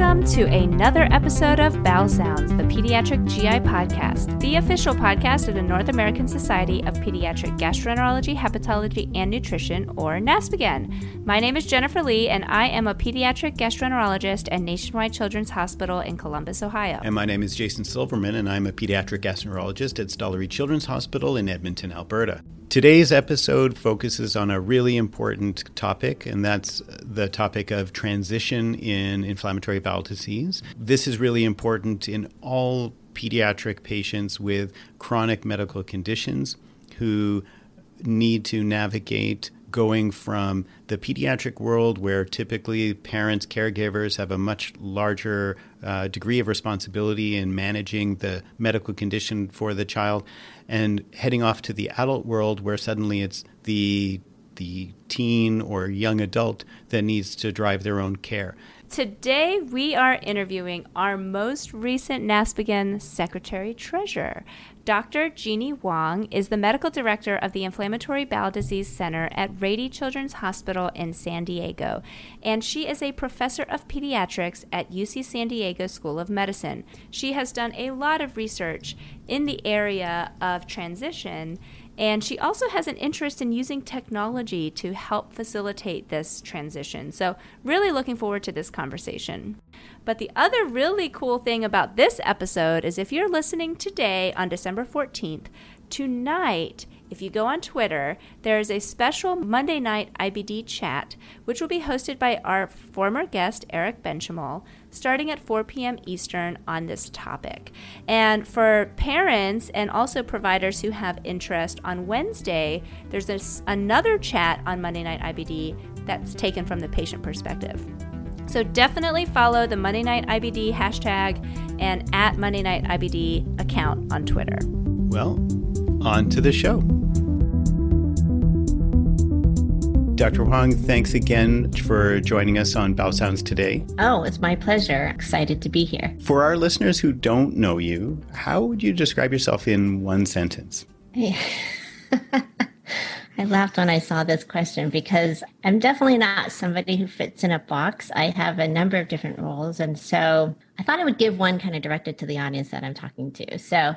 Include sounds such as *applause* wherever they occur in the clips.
Welcome to another episode of Bowel Sounds, the Pediatric GI Podcast, the official podcast of the North American Society of Pediatric Gastroenterology, Hepatology, and Nutrition, or NASPGHAN. My name is Jennifer Lee, and I am a pediatric gastroenterologist at Nationwide Children's Hospital in Columbus, Ohio. And my name is Jason Silverman, and I'm a pediatric gastroenterologist at Stollery Children's Hospital in Edmonton, Alberta. Today's episode focuses on a really important topic, and that's the topic of transition in inflammatory bowel disease. This is really important in all pediatric patients with chronic medical conditions who need to navigate going from the pediatric world, where typically parents, caregivers have a much larger uh, degree of responsibility in managing the medical condition for the child, and heading off to the adult world, where suddenly it's the the teen or young adult that needs to drive their own care. Today, we are interviewing our most recent NASPGHAN Secretary Treasurer. Dr. Jeannie Huang is the medical director of the Inflammatory Bowel Disease Center at Rady Children's Hospital in San Diego, and she is a professor of pediatrics at UC San Diego School of Medicine. She has done a lot of research in the area of transition and she also has an interest in using technology to help facilitate this transition. So, really looking forward to this conversation. But the other really cool thing about this episode is if you're listening today on December 14th, tonight if you go on Twitter, there is a special Monday night IBD chat, which will be hosted by our former guest, Eric Benchimol, starting at 4 p.m. Eastern on this topic. And for parents and also providers who have interest, on Wednesday, there's this, another chat on Monday Night IBD that's taken from the patient perspective. So definitely follow the Monday Night IBD hashtag and at Monday Night IBD account on Twitter. Well, on to the show. Dr. Huang, thanks again for joining us on Bowel Sounds today. Oh, it's my pleasure. Excited to be here. For our listeners who don't know you, how would you describe yourself in one sentence? *laughs* I laughed when I saw this question because I'm definitely not somebody who fits in a box. I have a number of different roles. And so I thought I would give one kind of directed to the audience that I'm talking to. So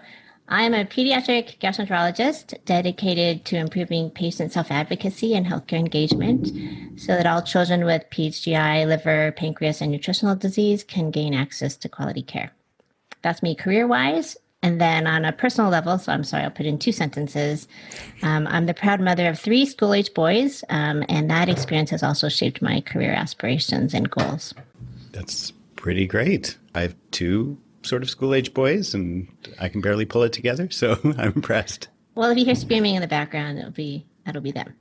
I am a pediatric gastroenterologist dedicated to improving patient self advocacy and healthcare engagement so that all children with PHGI, liver, pancreas, and nutritional disease can gain access to quality care. That's me career wise. And then on a personal level, so I'm sorry, I'll put in two sentences. Um, I'm the proud mother of three school age boys, um, and that experience has also shaped my career aspirations and goals. That's pretty great. I have two sort of school age boys, and I can barely pull it together. So *laughs* I'm impressed. Well, if you hear screaming in the background, it'll be that'll be them.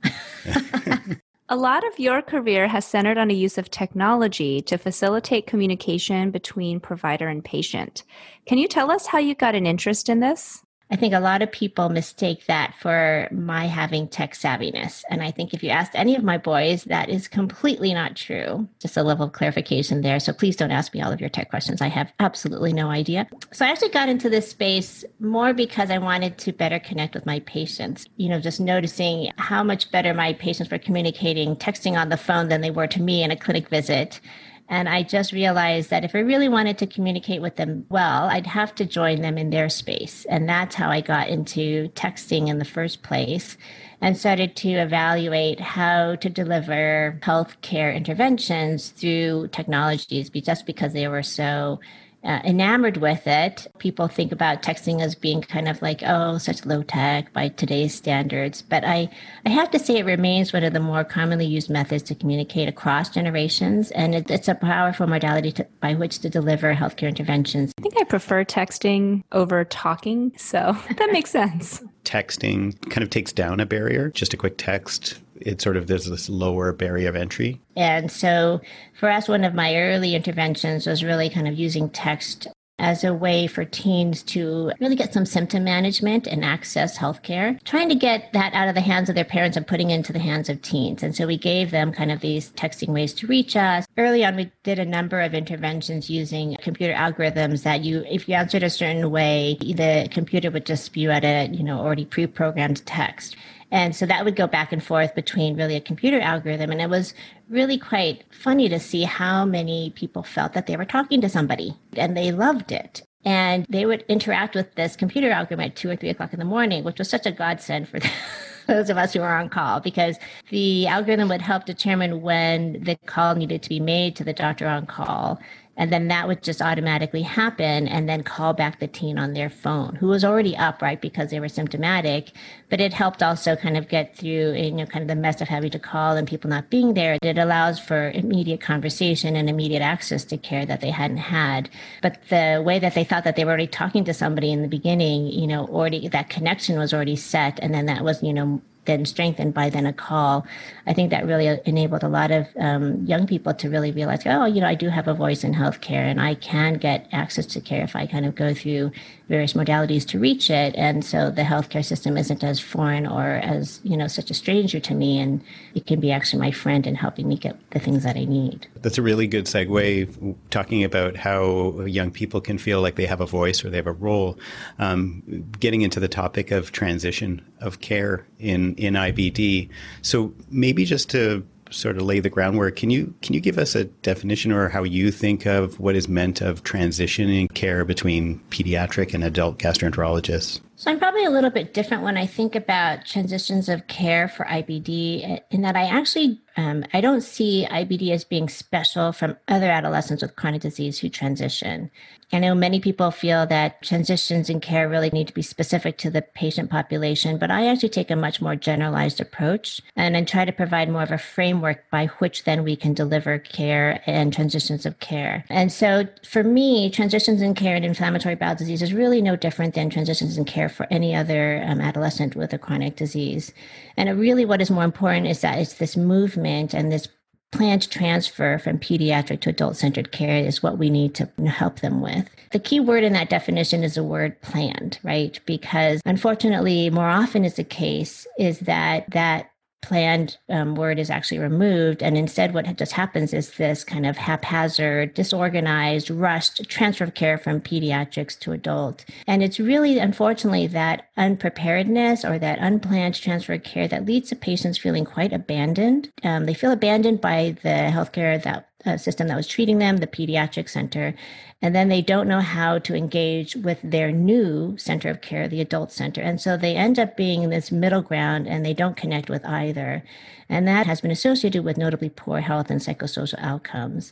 *laughs* A lot of your career has centered on the use of technology to facilitate communication between provider and patient. Can you tell us how you got an interest in this? I think a lot of people mistake that for my having tech savviness. And I think if you asked any of my boys, that is completely not true. Just a level of clarification there. So please don't ask me all of your tech questions. I have absolutely no idea. So I actually got into this space more because I wanted to better connect with my patients. You know, just noticing how much better my patients were communicating, texting on the phone than they were to me in a clinic visit and I just realized that if I really wanted to communicate with them well, I'd have to join them in their space. And that's how I got into texting in the first place and started to evaluate how to deliver healthcare interventions through technologies just because they were so uh, enamored with it. People think about texting as being kind of like, oh, such low tech by today's standards. But I, I have to say, it remains one of the more commonly used methods to communicate across generations. And it, it's a powerful modality to, by which to deliver healthcare interventions. I think I prefer texting over talking. So *laughs* that makes sense. Texting kind of takes down a barrier, just a quick text it sort of there's this lower barrier of entry. And so for us, one of my early interventions was really kind of using text as a way for teens to really get some symptom management and access healthcare, trying to get that out of the hands of their parents and putting into the hands of teens. And so we gave them kind of these texting ways to reach us. early on we did a number of interventions using computer algorithms that you if you answered a certain way the computer would just spew out a you know already pre-programmed text and so that would go back and forth between really a computer algorithm and it was really quite funny to see how many people felt that they were talking to somebody and they loved it and they would interact with this computer algorithm at two or three o'clock in the morning which was such a godsend for them *laughs* those of us who are on call because the algorithm would help determine when the call needed to be made to the doctor on call. And then that would just automatically happen and then call back the teen on their phone who was already up, right? Because they were symptomatic. But it helped also kind of get through, you know, kind of the mess of having to call and people not being there. It allows for immediate conversation and immediate access to care that they hadn't had. But the way that they thought that they were already talking to somebody in the beginning, you know, already that connection was already set. And then that was, you know, then strengthened by then a call. I think that really enabled a lot of um, young people to really realize, oh, you know, I do have a voice in healthcare and I can get access to care if I kind of go through various modalities to reach it. And so the healthcare system isn't as foreign or as, you know, such a stranger to me. And it can be actually my friend in helping me get the things that I need. That's a really good segue talking about how young people can feel like they have a voice or they have a role. Um, getting into the topic of transition of care in, in IBD. So maybe just to sort of lay the groundwork, can you can you give us a definition or how you think of what is meant of transitioning care between pediatric and adult gastroenterologists? So I'm probably a little bit different when I think about transitions of care for IBD in that I actually um, I don't see IBD as being special from other adolescents with chronic disease who transition. I know many people feel that transitions in care really need to be specific to the patient population, but I actually take a much more generalized approach and then try to provide more of a framework by which then we can deliver care and transitions of care. And so for me, transitions in care in inflammatory bowel disease is really no different than transitions in care for any other um, adolescent with a chronic disease. And really, what is more important is that it's this movement and this planned transfer from pediatric to adult centered care is what we need to help them with. The key word in that definition is the word planned, right? Because unfortunately, more often is the case is that that planned um, word is actually removed. And instead, what just happens is this kind of haphazard, disorganized, rushed transfer of care from pediatrics to adult. And it's really, unfortunately, that unpreparedness or that unplanned transfer of care that leads to patients feeling quite abandoned. Um, they feel abandoned by the healthcare that uh, system that was treating them, the pediatric center, and then they don't know how to engage with their new center of care, the adult center. And so they end up being in this middle ground and they don't connect with either. And that has been associated with notably poor health and psychosocial outcomes.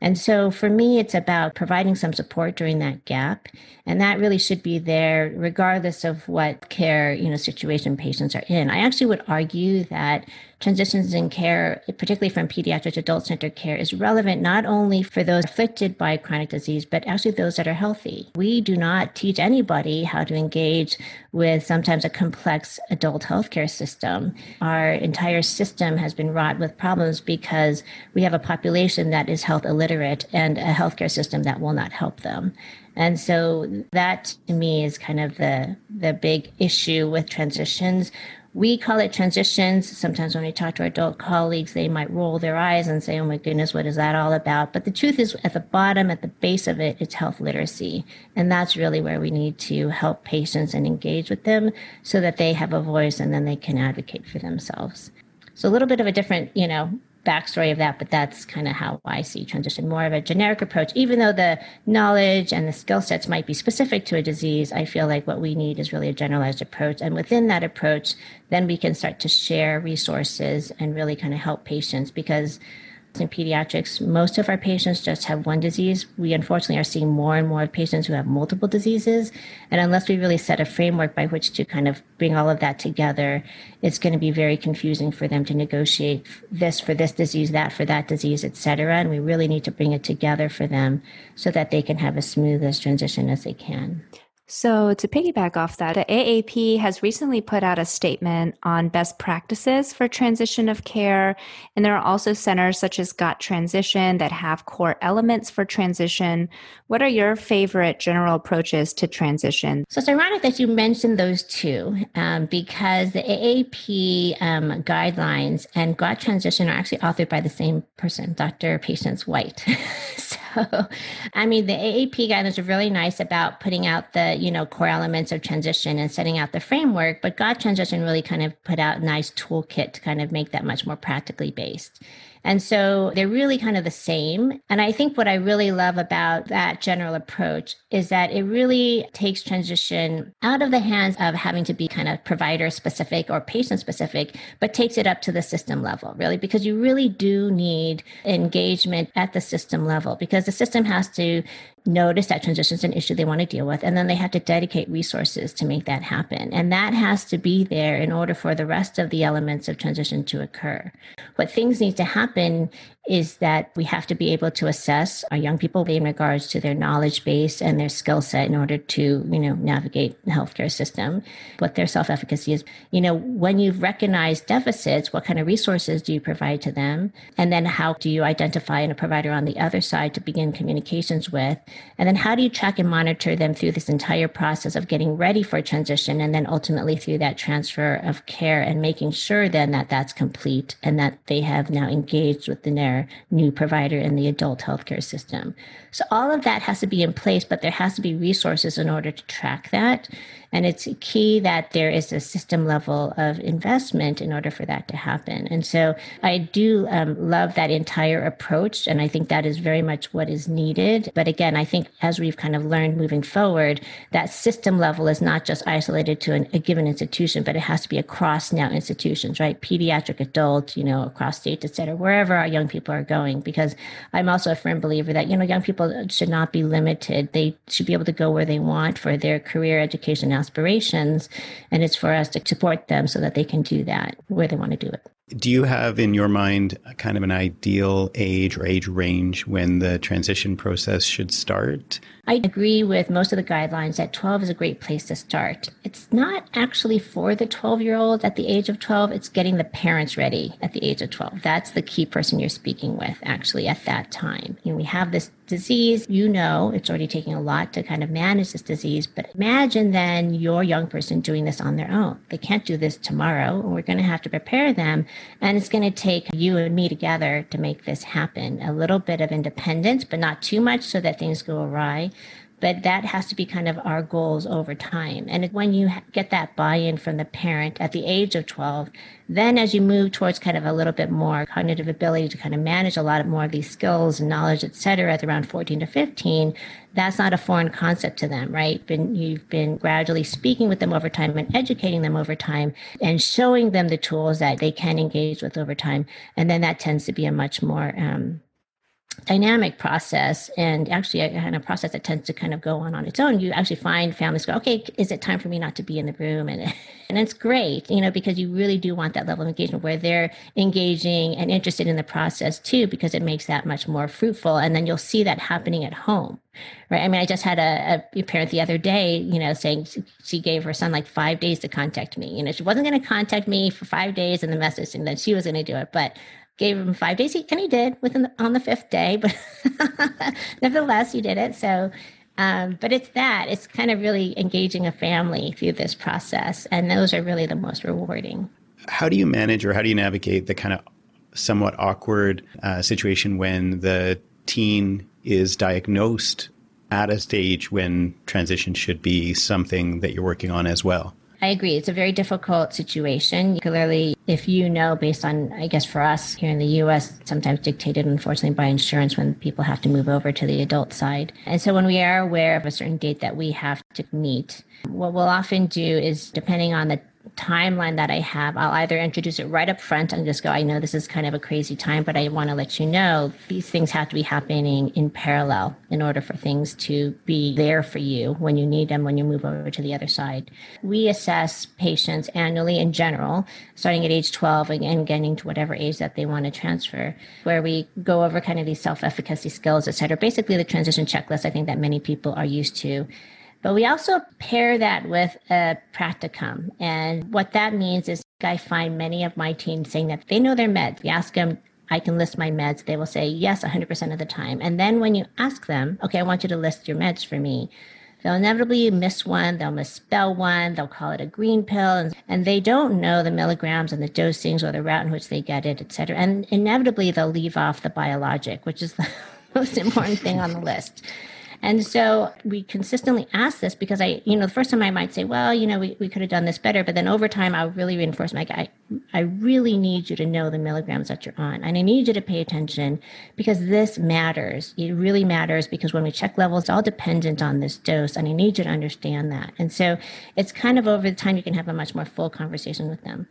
And so for me, it's about providing some support during that gap. And that really should be there regardless of what care, you know, situation patients are in. I actually would argue that transitions in care, particularly from pediatric to adult centered care, is relevant not only for those afflicted by chronic disease, but actually those that are healthy. We do not teach anybody how to engage with sometimes a complex adult healthcare system. Our entire system has been wrought with problems because we have a population that is health illiterate and a healthcare system that will not help them. And so that to me is kind of the the big issue with transitions we call it transitions. Sometimes when we talk to our adult colleagues, they might roll their eyes and say, oh my goodness, what is that all about? But the truth is, at the bottom, at the base of it, it's health literacy. And that's really where we need to help patients and engage with them so that they have a voice and then they can advocate for themselves. So a little bit of a different, you know, backstory of that, but that's kind of how I see transition more of a generic approach. Even though the knowledge and the skill sets might be specific to a disease, I feel like what we need is really a generalized approach. And within that approach, then we can start to share resources and really kind of help patients because in pediatrics, most of our patients just have one disease. We unfortunately are seeing more and more patients who have multiple diseases. And unless we really set a framework by which to kind of bring all of that together, it's going to be very confusing for them to negotiate this for this disease, that for that disease, et cetera. And we really need to bring it together for them so that they can have as smooth as transition as they can. So, to piggyback off that, the AAP has recently put out a statement on best practices for transition of care. And there are also centers such as Got Transition that have core elements for transition. What are your favorite general approaches to transition? So, it's ironic that you mentioned those two um, because the AAP um, guidelines and Got Transition are actually authored by the same person, Dr. Patience White. *laughs* so, I mean, the AAP guidelines are really nice about putting out the, you know, core elements of transition and setting out the framework, but Got Transition really kind of put out a nice toolkit to kind of make that much more practically based. And so they're really kind of the same. And I think what I really love about that general approach is that it really takes transition out of the hands of having to be kind of provider specific or patient specific, but takes it up to the system level, really, because you really do need engagement at the system level because the system has to notice that transition is an issue they want to deal with, and then they have to dedicate resources to make that happen. And that has to be there in order for the rest of the elements of transition to occur. What things need to happen is that we have to be able to assess our young people in regards to their knowledge base and their skill set in order to, you know, navigate the healthcare system, what their self-efficacy is. You know, when you've recognized deficits, what kind of resources do you provide to them? And then how do you identify a provider on the other side to begin communications with? And then how do you track and monitor them through this entire process of getting ready for transition and then ultimately through that transfer of care and making sure then that that's complete and that they have now engaged with the their new provider in the adult healthcare system. So all of that has to be in place, but there has to be resources in order to track that. And it's key that there is a system level of investment in order for that to happen. And so I do um, love that entire approach. And I think that is very much what is needed. But again, I think as we've kind of learned moving forward, that system level is not just isolated to an, a given institution, but it has to be across now institutions, right? Pediatric, adult, you know, across states, et cetera, wherever our young people are going. Because I'm also a firm believer that, you know, young people should not be limited. They should be able to go where they want for their career, education, aspirations. And it's for us to support them so that they can do that where they want to do it. Do you have in your mind kind of an ideal age or age range when the transition process should start? I agree with most of the guidelines that 12 is a great place to start. It's not actually for the 12 year old at the age of 12, it's getting the parents ready at the age of 12. That's the key person you're speaking with actually at that time. You know, we have this disease, you know, it's already taking a lot to kind of manage this disease, but imagine then your young person doing this on their own. They can't do this tomorrow, and we're going to have to prepare them. And it's going to take you and me together to make this happen. A little bit of independence, but not too much so that things go awry but that has to be kind of our goals over time. And when you get that buy in from the parent at the age of 12, then as you move towards kind of a little bit more cognitive ability to kind of manage a lot of more of these skills and knowledge, et cetera, at around 14 to 15, that's not a foreign concept to them, right? Been, you've been gradually speaking with them over time and educating them over time and showing them the tools that they can engage with over time. And then that tends to be a much more um, dynamic process and actually a kind of process that tends to kind of go on on its own you actually find families go okay is it time for me not to be in the room? And *laughs* and it's great you know because you really do want that level of engagement where they're engaging and interested in the process too because it makes that much more fruitful and then you'll see that happening at home right? I mean i just had a, a parent the other day you know saying she gave her son like five days to contact me. You know she wasn't going to contact me for five days in the message and then she was going to do it but gave him five days, and he did within the, on the fifth day, but *laughs* nevertheless, he did it. So, um, but it's that it's kind of really engaging a family through this process, and those are really the most rewarding. How do you manage, or how do you navigate the kind of somewhat awkward uh, situation when the teen is diagnosed at a stage when transition should be something that you're working on as well? I agree. It's a very difficult situation. Clearly, if you know, based on, I guess for us here in the US, sometimes dictated, unfortunately, by insurance when people have to move over to the adult side. And so when we are aware of a certain date that we have to meet, what we'll often do is, depending on the timeline that I have, I'll either introduce it right up front and just go, I know this is kind of a crazy time, but I want to let you know these things have to be happening in parallel in order for things to be there for you when you need them, when you move over to the other side. We assess patients annually in general, starting at age 12 and getting to whatever age that they want to transfer, where we go over kind of these self efficacy skills, et cetera. Basically, the transition checklist I think that many people are used to But we also pair that with a practicum. And what that means is I find many of my teams saying that they know their meds. We ask them, I can list my meds. They will say yes 100% of the time. And then when you ask them, okay, I want you to list your meds for me, they'll inevitably miss one, they'll misspell one, they'll call it a green pill, and, and they don't know the milligrams and the dosings or the route in which they get it, et cetera. And inevitably, they'll leave off the biologic, which is the *laughs* most important thing on the list. And so we consistently ask this because I, you know, the first time I might say, well, you know, we, we could have done this better. But then over time, I'll really reinforce my, I, I really need you to know the milligrams that you're on. And I need you to pay attention because this matters. It really matters because when we check levels, it's all dependent on this dose. And I need you to understand that. And so it's kind of over the time you can have a much more full conversation with them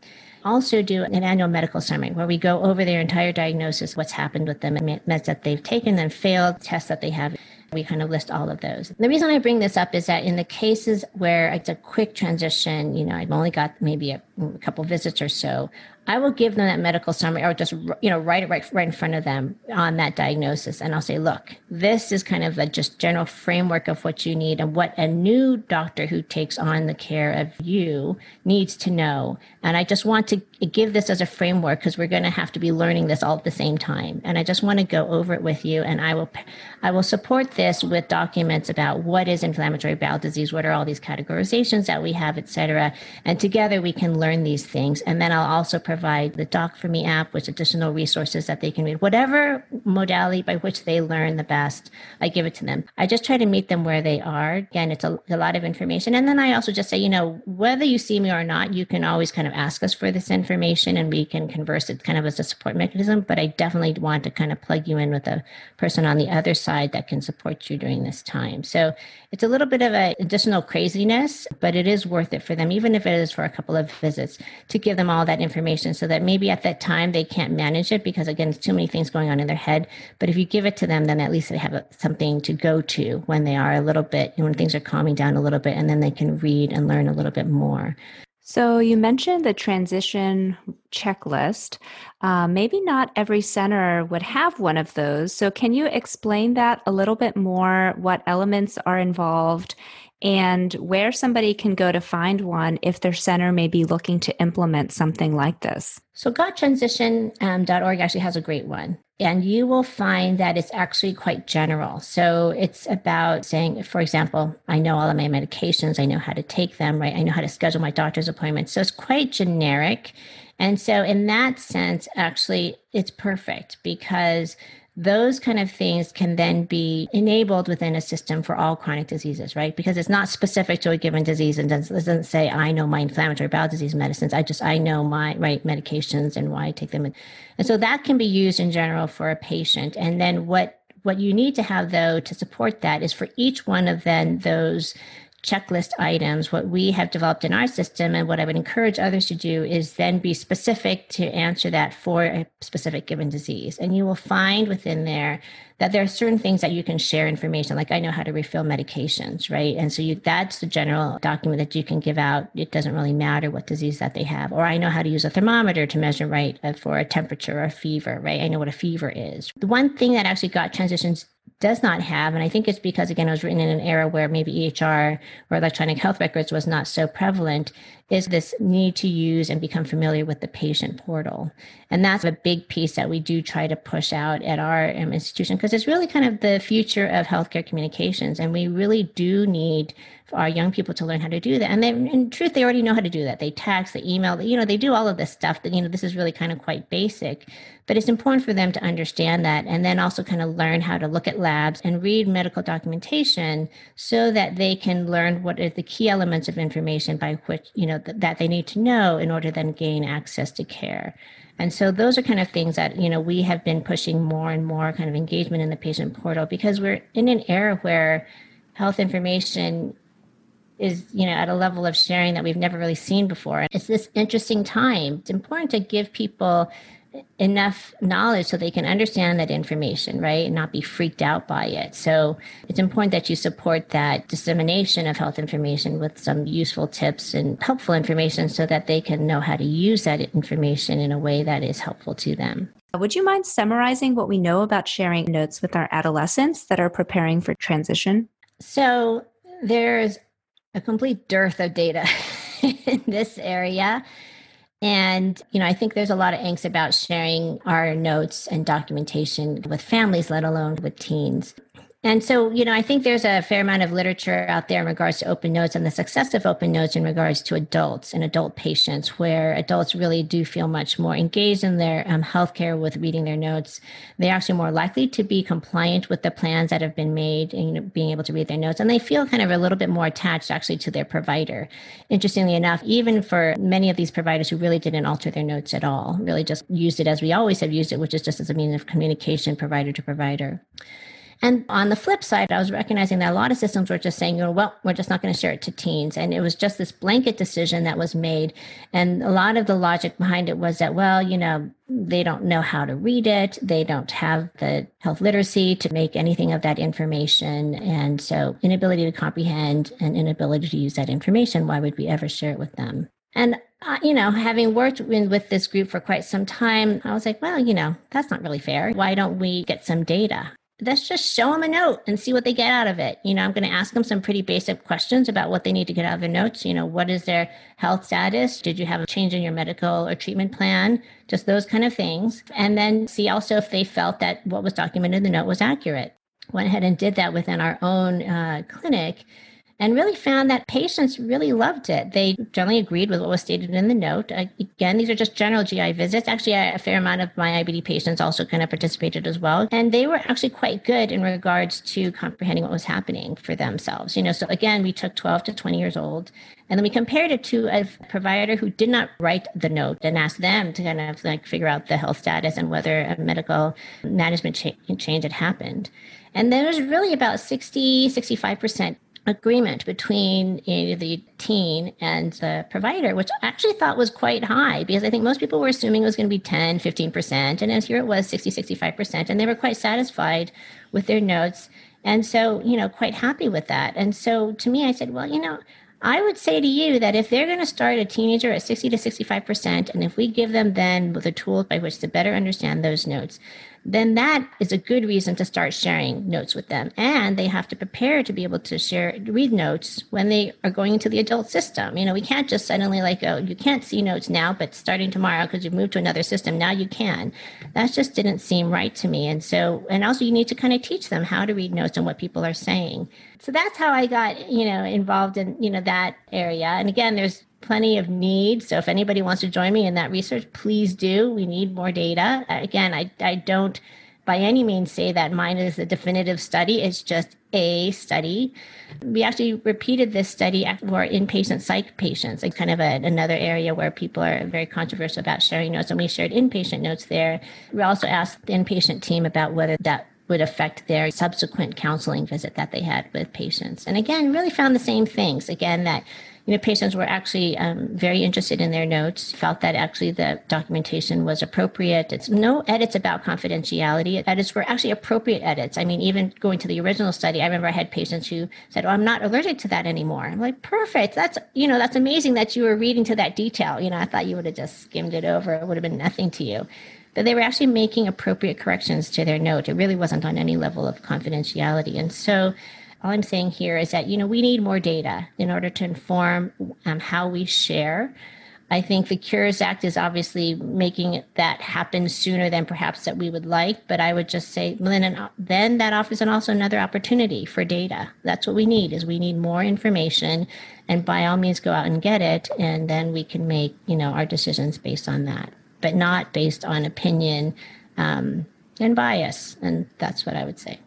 also do an annual medical summary where we go over their entire diagnosis, what's happened with them, meds that they've taken and failed, tests that they have. We kind of list all of those. The reason I bring this up is that in the cases where it's a quick transition, you know, I've only got maybe a, a couple visits or so, I will give them that medical summary or just, you know, write it right, right in front of them on that diagnosis. And I'll say, look, this is kind of a just general framework of what you need and what a new doctor who takes on the care of you needs to know. And I just want to give this as a framework because we're going to have to be learning this all at the same time. And I just want to go over it with you. And I will, I will support this with documents about what is inflammatory bowel disease, what are all these categorizations that we have, etc. And together we can learn these things. And then I'll also provide the Doc for Me app with additional resources that they can read. Whatever modality by which they learn the best, I give it to them. I just try to meet them where they are. Again, it's a, a lot of information. And then I also just say, you know, whether you see me or not, you can always kind of ask us for this information and we can converse it kind of as a support mechanism. But I definitely want to kind of plug you in with a person on the other side that can support you during this time. So it's a little bit of an additional craziness, but it is worth it for them, even if it is for a couple of visits, to give them all that information so that maybe at that time they can't manage it because again it's too many things going on in their head. But if you give it to them then at least they have something to go to when they are a little bit when things are calming down a little bit and then they can read and learn a little bit more so you mentioned the transition checklist. Uh, maybe not every center would have one of those. So can you explain that a little bit more? What elements are involved and where somebody can go to find one if their center may be looking to implement something like this. So, gottransition.org um, actually has a great one. And you will find that it's actually quite general. So, it's about saying, for example, I know all of my medications, I know how to take them, right? I know how to schedule my doctor's appointments. So, it's quite generic. And so, in that sense, actually, it's perfect because those kind of things can then be enabled within a system for all chronic diseases, right? Because it's not specific to a given disease and doesn't, doesn't say, I know my inflammatory bowel disease medicines. I just, I know my right medications and why I take them. And so that can be used in general for a patient. And then what what you need to have though to support that is for each one of then those checklist items. What we have developed in our system and what I would encourage others to do is then be specific to answer that for a specific given disease. And you will find within there that there are certain things that you can share information like i know how to refill medications right and so you that's the general document that you can give out it doesn't really matter what disease that they have or i know how to use a thermometer to measure right uh, for a temperature or a fever right i know what a fever is the one thing that actually got transitions does not have, and I think it's because again it was written in an era where maybe EHR or electronic health records was not so prevalent, is this need to use and become familiar with the patient portal. And that's a big piece that we do try to push out at our um, institution because it's really kind of the future of healthcare communications. And we really do need our young people to learn how to do that. And they, in truth, they already know how to do that. They text, they email, you know, they do all of this stuff that, you know, this is really kind of quite basic. But it's important for them to understand that and then also kind of learn how to look at labs and read medical documentation so that they can learn what are the key elements of information by which, you know, th- that they need to know in order to then gain access to care. And so those are kind of things that, you know, we have been pushing more and more kind of engagement in the patient portal because we're in an era where health information is you know at a level of sharing that we've never really seen before. It's this interesting time. It's important to give people enough knowledge so they can understand that information right? And not be freaked out by it. So it's important that you support that dissemination of health information with some useful tips and helpful information so that they can know how to use that information in a way that is helpful to them. Would you mind summarizing what we know about sharing notes with our adolescents that are preparing for transition? So there's a complete dearth of data *laughs* in this area. And, you know, I think there's a lot of angst about sharing our notes and documentation with families, let alone with teens. And so, you know, I think there's a fair amount of literature out there in regards to open notes and the success of open notes in regards to adults and adult patients, where adults really do feel much more engaged in their um, healthcare with reading their notes. They're actually more likely to be compliant with the plans that have been made know, being able to read their notes. And they feel kind of a little bit more attached actually to their provider. Interestingly enough, even for many of these providers who really didn't alter their notes at all, really just used it as we always have used it, which is just as a means of communication provider to provider. And on the flip side, I was recognizing that a lot of systems were just saying, well, we're just not going to share it to teens. And it was just this blanket decision that was made. And a lot of the logic behind it was that, well, you know, they don't know how to read it. They don't have the health literacy to make anything of that information. And so, inability to comprehend and inability to use that information, why would we ever share it with them? And uh, you know, having worked in, with this group for quite some time, I was like, well, you know, that's not really fair. Why don't we get some data? Let's just show them a note and see what they get out of it. You know, I'm going to ask them some pretty basic questions about what they need to get out of their notes. You know, what is their health status? Did you have a change in your medical or treatment plan? Just those kind of things. And then see also if they felt that what was documented in the note was accurate. Went ahead and did that within our own uh, clinic and really found that patients really loved it. They generally agreed with what was stated in the note. Again, these are just general GI visits. Actually, a fair amount of my IBD patients also kind of participated as well. And they were actually quite good in regards to comprehending what was happening for themselves. You know, so again, we took 12 to 20 years old and then we compared it to a provider who did not write the note and asked them to kind of like figure out the health status and whether a medical management cha- change had happened. And there was really about 60, 65% agreement between you know, the teen and the provider, which I actually thought was quite high because I think most people were assuming it was going to be 10, 15%. And as here it was 60, 65%. And they were quite satisfied with their notes. And so, you know, quite happy with that. And so to me, I said, well, you know, I would say to you that if they're going to start a teenager at 60 to 65%, and if we give them then the tools by which to better understand those notes, then that is a good reason to start sharing notes with them. And they have to prepare to be able to share, read notes when they are going into the adult system. You know, we can't just suddenly like, oh, you can't see notes now, but starting tomorrow because you've moved to another system, now you can. That just didn't seem right to me. And so, and also you need to kind of teach them how to read notes and what people are saying. So that's how I got, you know, involved in, you know, that area. And again, there's plenty of need. So if anybody wants to join me in that research, please do. We need more data. Uh, again, I, I don't by any means say that mine is a definitive study. It's just a study. We actually repeated this study for inpatient psych patients, like kind of a, another area where people are very controversial about sharing notes. And we shared inpatient notes there. We also asked the inpatient team about whether that would affect their subsequent counseling visit that they had with patients. And again, really found the same things. Again, that you know, patients were actually um, very interested in their notes, felt that actually the documentation was appropriate. It's no edits about confidentiality. Edits were actually appropriate edits. I mean, even going to the original study, I remember I had patients who said, "Oh, I'm not allergic to that anymore." I'm like, "Perfect. That's you know, that's amazing that you were reading to that detail. You know, I thought you would have just skimmed it over. It would have been nothing to you." But they were actually making appropriate corrections to their note. It really wasn't on any level of confidentiality, and so all I'm saying here is that, you know, we need more data in order to inform um, how we share. I think the Cures Act is obviously making that happen sooner than perhaps that we would like. But I would just say then, then that offers an also another opportunity for data. That's what we need is we need more information, and by all means go out and get it, and then we can make you know our decisions based on that, but not based on opinion um, and bias. And that's what I would say.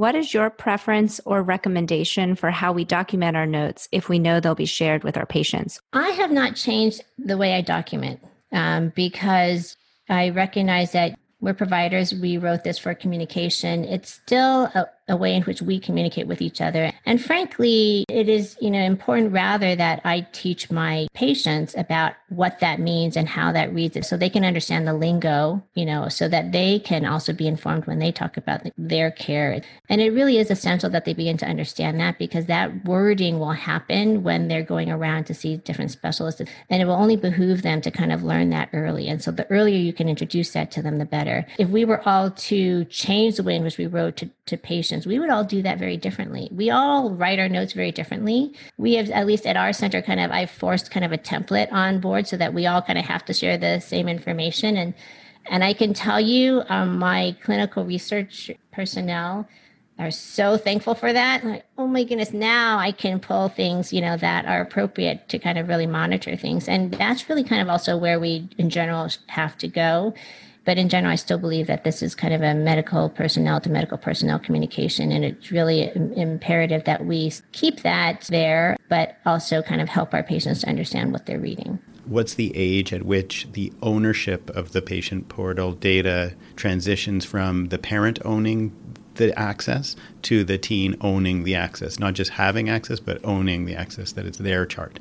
What is your preference or recommendation for how we document our notes if we know they'll be shared with our patients? I have not changed the way I document um, because I recognize that we're providers. We wrote this for communication. It's still a, a, way in which we communicate with each other. And frankly, it is, you know, important rather that I teach my patients about what that means and how that reads it so they can understand the lingo, you know, so that they can also be informed when they talk about their care. And it really is essential that they begin to understand that because that wording will happen when they're going around to see different specialists. And it will only behoove them to kind of learn that early. And so the earlier you can introduce that to them, the better. If we were all to change the way in which we wrote to, to patients, we would all do that very differently. We all write our notes very differently. We have, at least at our center, kind of, I've forced kind of a template on board so that we all kind of have to share the same information. And, and I can tell you, um, my clinical research personnel are so thankful for that. Like, oh my goodness, now I can pull things, you know, that are appropriate to kind of really monitor things. And that's really kind of also where we in general have to go. But in general, I still believe that this is kind of a medical personnel to medical personnel communication. And it's really imperative that we keep that there, but also kind of help our patients to understand what they're reading. What's the age at which the ownership of the patient portal data transitions from the parent owning the access to the teen owning the access, not just having access, but owning the access that it's their chart.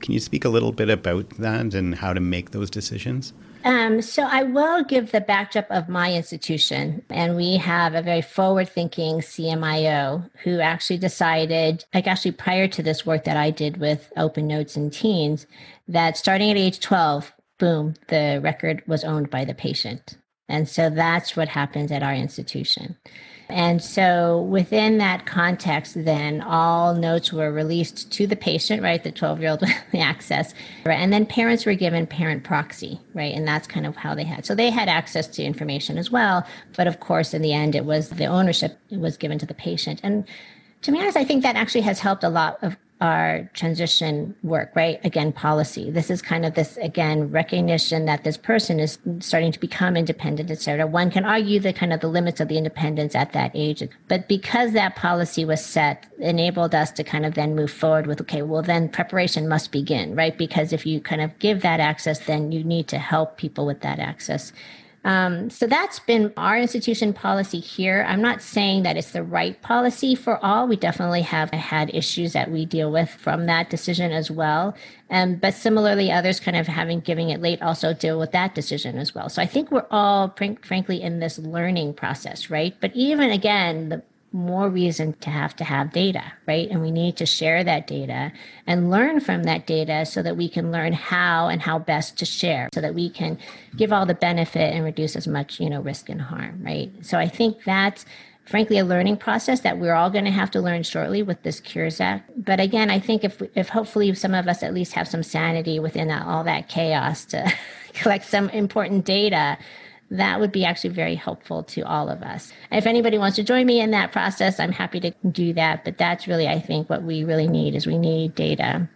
Can you speak a little bit about that and how to make those decisions? Um, so I will give the backdrop of my institution, and we have a very forward-thinking CMIO who actually decided, like actually prior to this work that I did with Open Notes and Teens, that starting at age 12, boom, the record was owned by the patient. And so that's what happens at our institution. And so within that context, then all notes were released to the patient, right? The 12 year old *laughs* with the access. Right? And then parents were given parent proxy, right? And that's kind of how they had. So they had access to information as well. But of course, in the end, it was the ownership was given to the patient. And to be honest, I think that actually has helped a lot of our transition work, right? Again, policy. This is kind of this, again, recognition that this person is starting to become independent, et cetera. One can argue the kind of the limits of the independence at that age. But because that policy was set, enabled us to kind of then move forward with, okay, well, then preparation must begin, right? Because if you kind of give that access, then you need to help people with that access. Um, so that's been our institution policy here. I'm not saying that it's the right policy for all. We definitely have had issues that we deal with from that decision as well. Um, but similarly, others kind of having giving it late also deal with that decision as well. So I think we're all, frankly, in this learning process, right? But even again, the more reason to have to have data, right? And we need to share that data and learn from that data so that we can learn how and how best to share so that we can give all the benefit and reduce as much, you know, risk and harm, right? So I think that's frankly a learning process that we're all going to have to learn shortly with this cures act but again i think if if hopefully some of us at least have some sanity within all that chaos to *laughs* collect some important data that would be actually very helpful to all of us. if anybody wants to join me in that process, I'm happy to do that. But that's really, I think, what we really need is we need data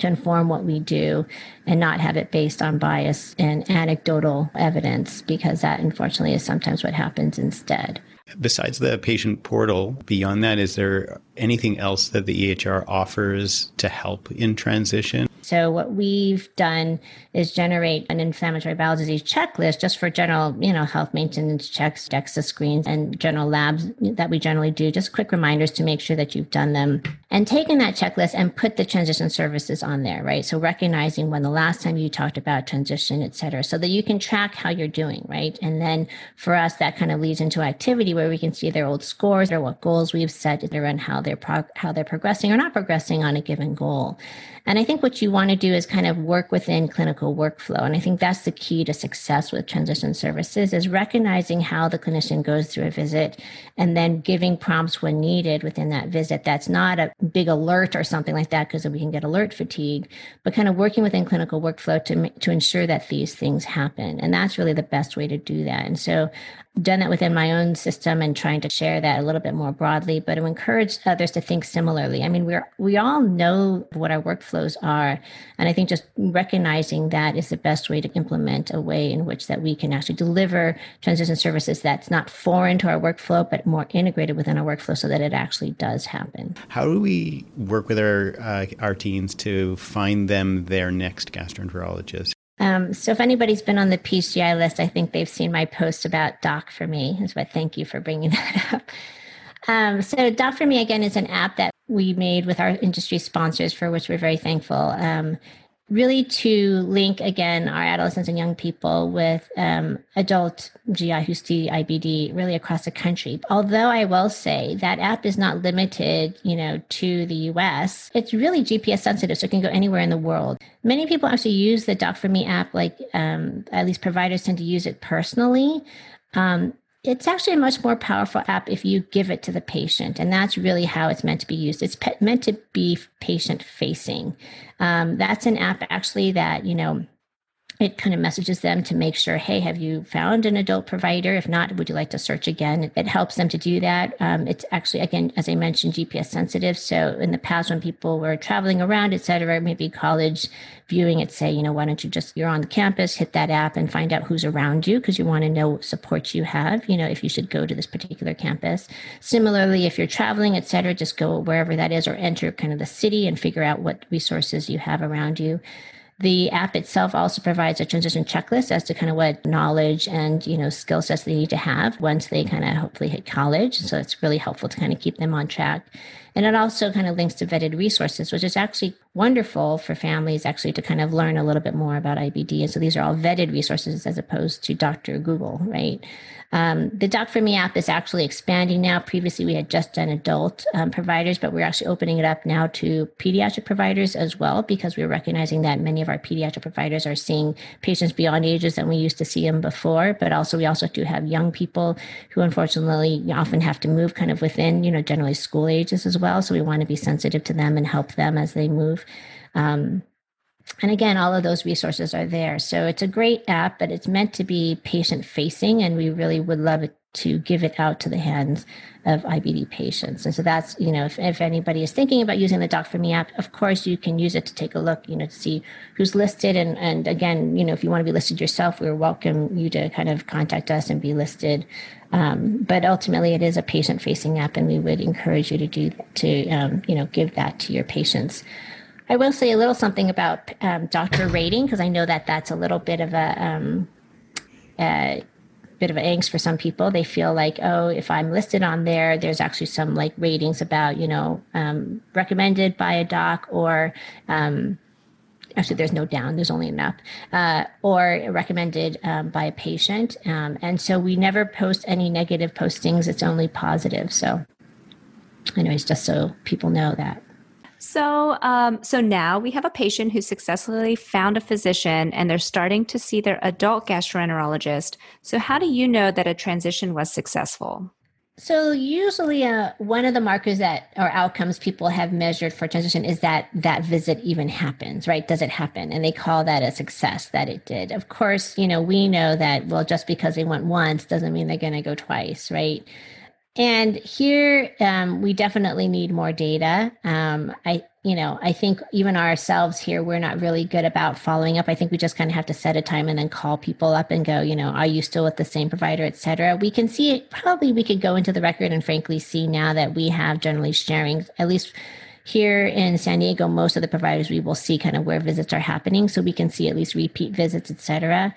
to inform what we do and not have it based on bias and anecdotal evidence because that unfortunately is sometimes what happens instead. Besides the patient portal, beyond that, is there anything else that the EHR offers to help in transition? So what we've done is generate an inflammatory bowel disease checklist just for general, you know, health maintenance checks, DEXA screens, and general labs that we generally do. Just quick reminders to make sure that you've done them and taken that checklist and put the transition services on there, right? So recognizing when the last time you talked about transition, et cetera, so that you can track how you're doing, right? And then for us, that kind of leads into activity where we can see their old scores or what goals we've set and how they're prog- how they're progressing or not progressing on a given goal. And I think what you want to do is kind of work within clinical workflow. And I think that's the key to success with transition services is recognizing how the clinician goes through a visit and then giving prompts when needed within that visit. That's not a big alert or something like that because we can get alert fatigue, but kind of working within clinical workflow to, to ensure that these things happen. And that's really the best way to do that. And so done that within my own system and trying to share that a little bit more broadly, but to encourage others to think similarly. I mean, we're we all know what our workflows are, and I think just recognizing that is the best way to implement a way in which that we can actually deliver transition services that's not foreign to our workflow, but more integrated within our workflow, so that it actually does happen. How do we work with our uh, our teens to find them their next gastroenterologist? Um, so if anybody's been on the PCI list, I think they've seen my post about Doc for Me. But thank you for bringing *laughs* that up. Um, so Doc for Me again is an app that we made with our industry sponsors, for which we're very thankful. Um, really to link again our adolescents and young people with um, adult GI who see IBD really across the country. Although I will say that app is not limited, you know, to the US. It's really GPS sensitive, so it can go anywhere in the world. Many people actually use the Doc for Me app, like um, at least providers tend to use it personally. Um, it's actually a much more powerful app if you give it to the patient. And that's really how it's meant to be used. It's pe- meant to be patient facing. Um, that's an app actually that, you know, it kind of messages them to make sure, hey, have you found an adult provider? If not, would you like to search again? It helps them to do that. Um, it's actually, again, as I mentioned, GPS sensitive. So in the past, when people were traveling around, et cetera, maybe college viewing it, say, you know, why don't you just, you're on the campus, hit that app and find out who's around you because you want to know what support you have, you know, if you should go to this particular campus. Similarly, if you're traveling, et cetera, just go wherever that is or enter kind of the city and figure out what resources you have around you. The app itself also provides a transition checklist as to kind of what knowledge and, you know, skill sets they need to have once they kind of hopefully hit college. So it's really helpful to kind of keep them on track. And it also kind of links to vetted resources, which is actually wonderful for families actually to kind of learn a little bit more about IBD. And so these are all vetted resources as opposed to Dr. Google, right? Um, the Doc for Me app is actually expanding now. Previously, we had just done adult um, providers, but we're actually opening it up now to pediatric providers as well because we're recognizing that many of our pediatric providers are seeing patients beyond ages than we used to see them before. But also, we also do have young people who unfortunately often have to move kind of within, you know, generally school ages as well. So we want to be sensitive to them and help them as they move. Um, and again, all of those resources are there. So it's a great app, but it's meant to be patient facing, and we really would love it to give it out to the hands of IBD patients. And so that's, you know, if, if anybody is thinking about using the Doc for Me app, of course you can use it to take a look, you know, to see who's listed. And, and again, you know, if you want to be listed yourself, we're welcome you to kind of contact us and be listed. Um, but ultimately it is a patient facing app and we would encourage you to do, to, um, you know, give that to your patients. I will say a little something about um, doctor rating because I know that that's a little bit of a, um, a bit of an angst for some people. They feel like, oh, if I'm listed on there, there's actually some like ratings about, you know, um, recommended by a doc or um, actually there's no down there's only an up uh, or recommended um, by a patient. Um, and so we never post any negative postings. It's only positive. So anyways just so people know that so, um, so now we have a patient who successfully found a physician and they're starting to see their adult gastroenterologist. So, how do you know that a transition was successful? So, usually, uh, one of the markers that or outcomes people have measured for transition is that that visit even happens, right? Does it happen? And they call that a success that it did. Of course, you know, we know that, well, just because they went once doesn't mean they're going to go twice, right? And here, um, we definitely need more data. Um, I, you know, I think even ourselves here, we're not really good about following up. I think we just kind of have to set a time and then call people up and go, you know, are you still with the same provider, et cetera. We can see it. Probably we could go into the record and frankly see now that we have generally sharing, at least here in San Diego, most of the providers we will see kind of where visits are happening. So we can see at least repeat visits, et cetera.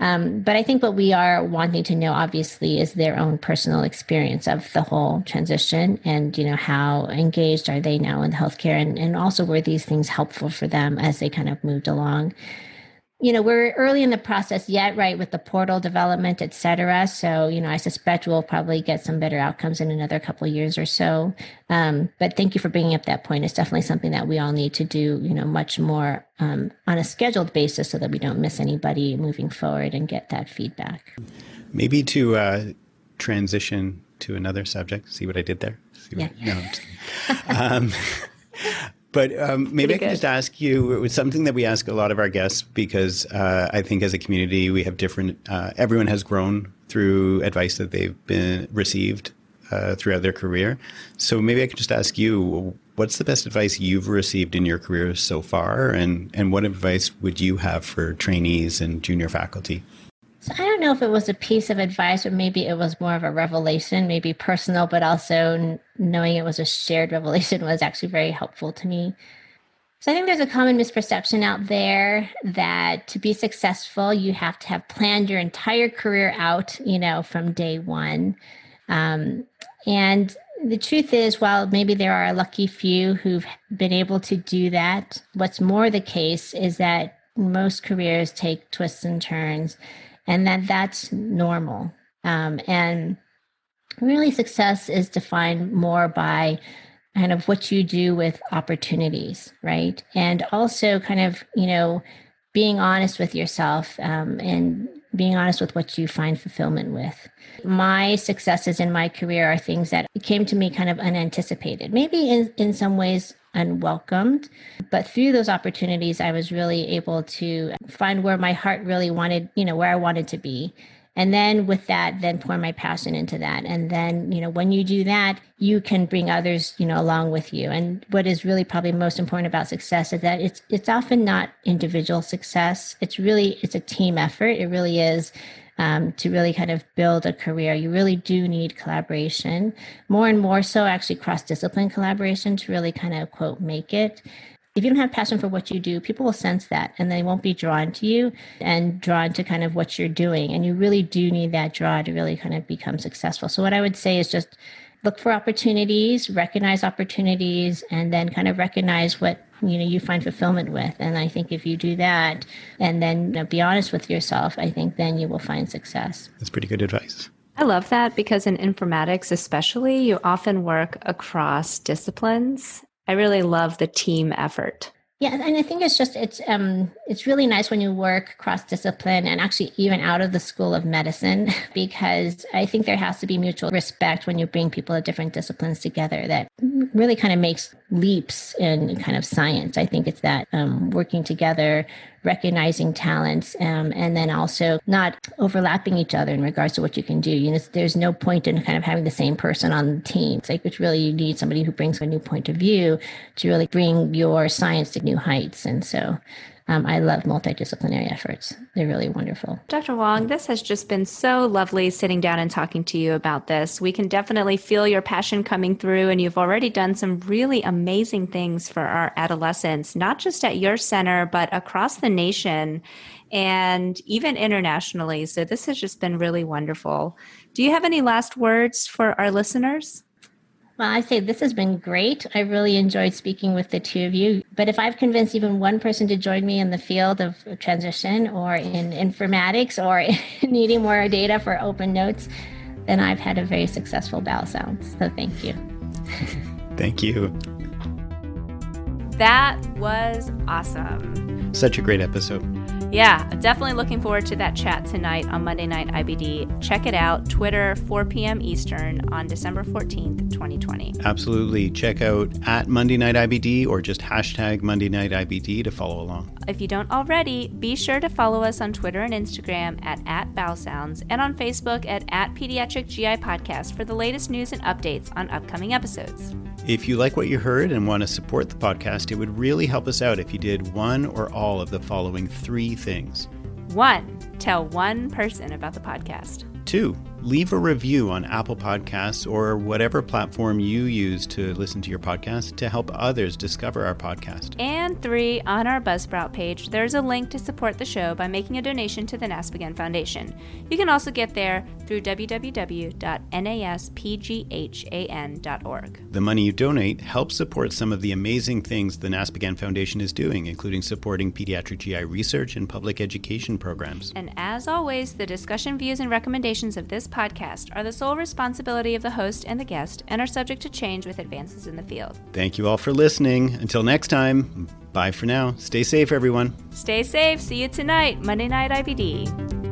Um, but I think what we are wanting to know, obviously, is their own personal experience of the whole transition and, you know, how engaged are they now in healthcare and, and also were these things helpful for them as they kind of moved along you know we're early in the process yet right with the portal development et cetera. So you know i suspect we'll probably get some better outcomes in another couple of years or so. Um, but thank you for bringing up that point. It's definitely something that we all need to do you know much more um, on a scheduled basis so that we don't miss anybody moving forward and get that feedback. Maybe to uh, transition to another subject. See what i did there? See yeah. no, um, *laughs* But um, maybe I could just ask you it was something that we ask a lot of our guests because uh, I think as a community we have different. Uh, everyone has grown through advice that they've been received uh, throughout their career. So maybe I could just ask you, what's the best advice you've received in your career so far, and and what advice would you have for trainees and junior faculty? So I don't know if it was a piece of advice or maybe it was more of a revelation, maybe personal, but also knowing it was a shared revelation *laughs* was actually very helpful to me. So I think there's a common misperception out there that to be successful, you have to have planned your entire career out, you know, from day one. Um, and the truth is, while maybe there are a lucky few who've been able to do that, what's more the case is that most careers take twists and turns and that that's normal. Um, and really, success is defined more by kind of what you do with opportunities, right? And also, kind of, you know, being honest with yourself um, and being honest with what you find fulfillment with. My successes in my career are things that came to me kind of unanticipated, maybe in, in some ways unwelcomed. But through those opportunities, I was really able to find where my heart really wanted, you know, where I wanted to be and then with that then pour my passion into that. And then you know when you do that you can bring others you know along with you. And what is really probably most important about success is that it's it's often not individual success. It's really it's a team effort. It really is um, to really kind of build a career, you really do need collaboration, more and more so actually cross discipline collaboration to really kind of quote make it if you don't have passion for what you do, people will sense that and they won't be drawn to you and drawn to kind of what you're doing. And you really do need that draw to really kind of become successful. So, what I would say is just look for opportunities, recognize opportunities, and then kind of recognize what you know you find fulfillment with. And I think if you do that and then you know, be honest with yourself, I think then you will find success. That's pretty good advice. I love that because in informatics, especially, you often work across disciplines I really love the team effort. Yeah, and I think it's just it's um it's really nice when you work cross discipline and actually even out of the school of medicine *laughs* because I think there has to be mutual respect when you bring people of different disciplines together that really kind of makes leaps in kind of science. I think it's that um, working together recognizing talents um, and then also not overlapping each other in regards to what you can do. You know, there's no point in kind of having the same person on the team. It's like it's really you need somebody who brings a new point of view to really bring your science to new heights. And so um, I love multidisciplinary efforts. They're really wonderful. Dr. Huang, this has just been so lovely sitting down and talking to you about this. We can definitely feel your passion coming through, and you've already done some really amazing things for our adolescents, not just at your center, but across the nation and even internationally. So this has just been really wonderful. Do you have any last words for our listeners? Well, I say this has been great. I really enjoyed speaking with the two of you. But if I've convinced even one person to join me in the field of transition or in informatics or *laughs* needing more data for open notes, then I've had a very successful Bowel Sound. So thank you. *laughs* thank you. That was awesome. Such a great episode. Yeah, definitely looking forward to that chat tonight on Monday Night IBD. Check it out, Twitter, 4 p.m. Eastern on December 14th, 2020. Absolutely. Check out at Monday Night IBD or just hashtag Monday Night IBD to follow along. If you don't already, be sure to follow us on Twitter and Instagram at, at BowelSounds and on Facebook at, at Pediatric GI Podcast for the latest news and updates on upcoming episodes. If you like what you heard and want to support the podcast, it would really help us out if you did one or all of the following three things. One, tell one person about the podcast. Two, leave a review on Apple Podcasts or whatever platform you use to listen to your podcast to help others discover our podcast. And three, on our Buzzsprout page, there's a link to support the show by making a donation to the NASPGHAN Foundation. You can also get there through www.naspghan.org. The money you donate helps support some of the amazing things the NASPGHAN Foundation is doing, including supporting pediatric GI research and public education programs. And as always, the discussion, views, and recommendations of this podcast are the sole responsibility of the host and the guest and are subject to change with advances in the field. Thank you all for listening. Until next time, bye for now. Stay safe, everyone. Stay safe. See you tonight, Monday Night IBD.